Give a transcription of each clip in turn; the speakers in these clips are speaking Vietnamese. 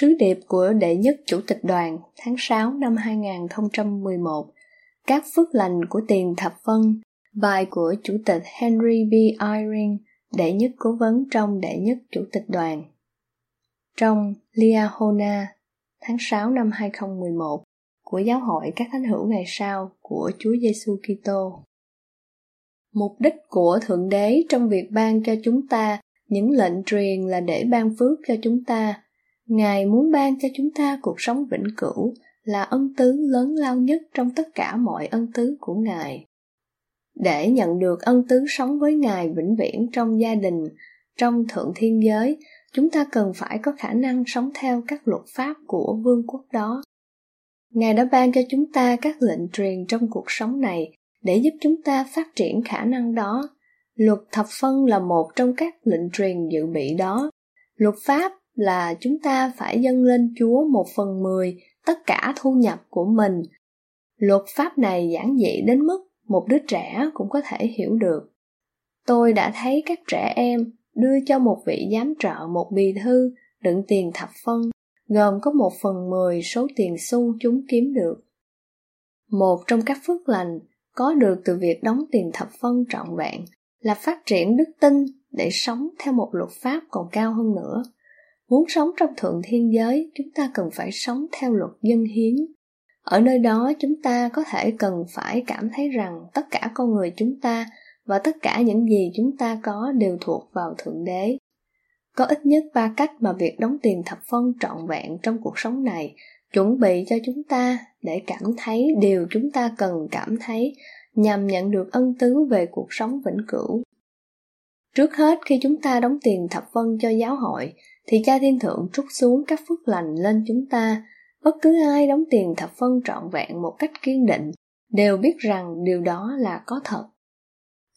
Sứ điệp của đệ nhất chủ tịch đoàn tháng 6 năm 2011 Các phước lành của tiền thập phân Bài của Chủ tịch Henry B. Eyring, đệ nhất cố vấn trong đệ nhất chủ tịch đoàn. Trong Liahona, tháng 6 năm 2011 của Giáo hội các thánh hữu ngày sau của Chúa Giêsu Kitô. Mục đích của Thượng Đế trong việc ban cho chúng ta những lệnh truyền là để ban phước cho chúng ta Ngài muốn ban cho chúng ta cuộc sống vĩnh cửu là ân tứ lớn lao nhất trong tất cả mọi ân tứ của Ngài. Để nhận được ân tứ sống với Ngài vĩnh viễn trong gia đình, trong thượng thiên giới, chúng ta cần phải có khả năng sống theo các luật pháp của vương quốc đó. Ngài đã ban cho chúng ta các lệnh truyền trong cuộc sống này để giúp chúng ta phát triển khả năng đó. Luật thập phân là một trong các lệnh truyền dự bị đó. Luật pháp là chúng ta phải dâng lên Chúa một phần mười tất cả thu nhập của mình. Luật pháp này giản dị đến mức một đứa trẻ cũng có thể hiểu được. Tôi đã thấy các trẻ em đưa cho một vị giám trợ một bì thư đựng tiền thập phân, gồm có một phần mười số tiền xu chúng kiếm được. Một trong các phước lành có được từ việc đóng tiền thập phân trọn vẹn là phát triển đức tin để sống theo một luật pháp còn cao hơn nữa Muốn sống trong thượng thiên giới, chúng ta cần phải sống theo luật dân hiến. Ở nơi đó chúng ta có thể cần phải cảm thấy rằng tất cả con người chúng ta và tất cả những gì chúng ta có đều thuộc vào Thượng Đế. Có ít nhất ba cách mà việc đóng tiền thập phân trọn vẹn trong cuộc sống này chuẩn bị cho chúng ta để cảm thấy điều chúng ta cần cảm thấy nhằm nhận được ân tứ về cuộc sống vĩnh cửu. Trước hết khi chúng ta đóng tiền thập phân cho giáo hội, thì cha thiên thượng trút xuống các phước lành lên chúng ta. Bất cứ ai đóng tiền thập phân trọn vẹn một cách kiên định đều biết rằng điều đó là có thật.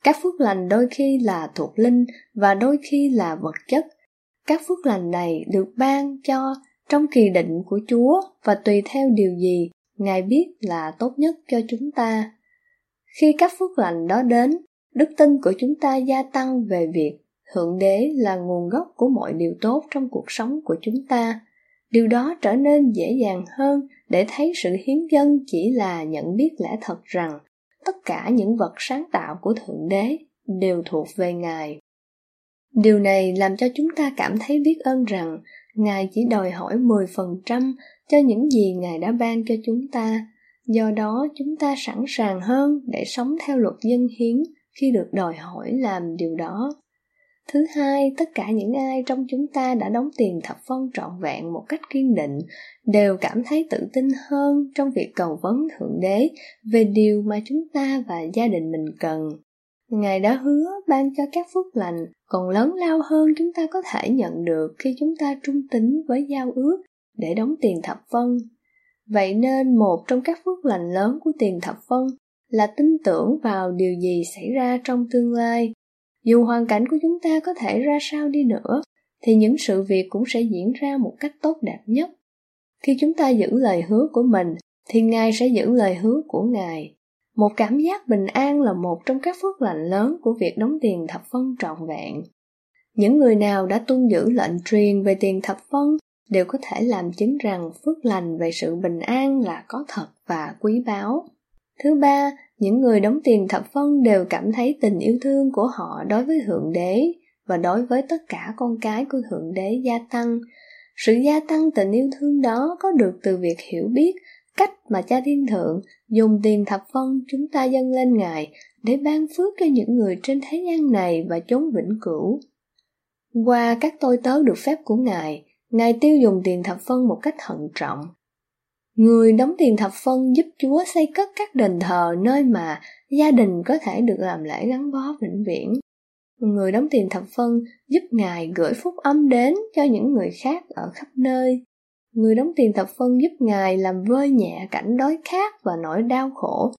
Các phước lành đôi khi là thuộc linh và đôi khi là vật chất. Các phước lành này được ban cho trong kỳ định của Chúa và tùy theo điều gì Ngài biết là tốt nhất cho chúng ta. Khi các phước lành đó đến, đức tin của chúng ta gia tăng về việc thượng đế là nguồn gốc của mọi điều tốt trong cuộc sống của chúng ta. Điều đó trở nên dễ dàng hơn để thấy sự hiến dân chỉ là nhận biết lẽ thật rằng tất cả những vật sáng tạo của thượng đế đều thuộc về ngài. Điều này làm cho chúng ta cảm thấy biết ơn rằng ngài chỉ đòi hỏi 10% cho những gì ngài đã ban cho chúng ta. Do đó, chúng ta sẵn sàng hơn để sống theo luật dân hiến khi được đòi hỏi làm điều đó. Thứ hai, tất cả những ai trong chúng ta đã đóng tiền thập phân trọn vẹn một cách kiên định đều cảm thấy tự tin hơn trong việc cầu vấn Thượng Đế về điều mà chúng ta và gia đình mình cần. Ngài đã hứa ban cho các phước lành còn lớn lao hơn chúng ta có thể nhận được khi chúng ta trung tín với giao ước để đóng tiền thập phân. Vậy nên một trong các phước lành lớn của tiền thập phân là tin tưởng vào điều gì xảy ra trong tương lai dù hoàn cảnh của chúng ta có thể ra sao đi nữa, thì những sự việc cũng sẽ diễn ra một cách tốt đẹp nhất. Khi chúng ta giữ lời hứa của mình, thì ngài sẽ giữ lời hứa của ngài. Một cảm giác bình an là một trong các phước lành lớn của việc đóng tiền thập phân trọn vẹn. Những người nào đã tuân giữ lệnh truyền về tiền thập phân đều có thể làm chứng rằng phước lành về sự bình an là có thật và quý báu thứ ba, những người đóng tiền thập phân đều cảm thấy tình yêu thương của họ đối với thượng đế và đối với tất cả con cái của thượng đế gia tăng. Sự gia tăng tình yêu thương đó có được từ việc hiểu biết cách mà cha thiên thượng dùng tiền thập phân chúng ta dâng lên ngài để ban phước cho những người trên thế gian này và chốn vĩnh cửu. Qua các tôi tớ được phép của ngài ngài tiêu dùng tiền thập phân một cách thận trọng Người đóng tiền thập phân giúp Chúa xây cất các đền thờ nơi mà gia đình có thể được làm lễ gắn bó vĩnh viễn. người đóng tiền thập phân giúp ngài gửi phúc âm đến cho những người khác ở khắp nơi người đóng tiền thập phân giúp ngài làm vơi nhẹ cảnh đói khát và nỗi đau khổ,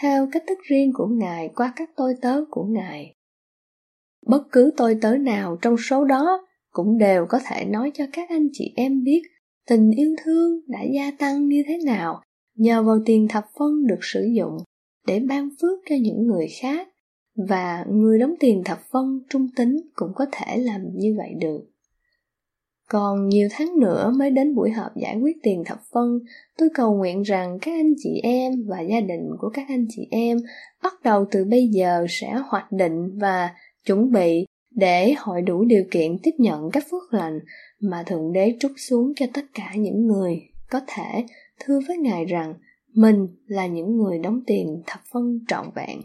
theo cách thức riêng của ngài qua các tôi tớ của ngài bất cứ tôi tớ nào trong số đó cũng đều có thể nói cho các anh chị em biết tình yêu thương đã gia tăng như thế nào, nhờ vào tiền thập phân được sử dụng để ban phước cho những người khác, và người đóng tiền thập phân trung tính cũng có thể làm như vậy được. Còn nhiều tháng nữa mới đến buổi họp giải quyết tiền thập phân, tôi cầu nguyện rằng các anh chị em và gia đình của các anh chị em bắt đầu từ bây giờ sẽ hoạch định và chuẩn bị để hội đủ điều kiện tiếp nhận các phước lành mà thượng đế trút xuống cho tất cả những người có thể, thưa với ngài rằng mình là những người đóng tiền thập phân trọn vẹn.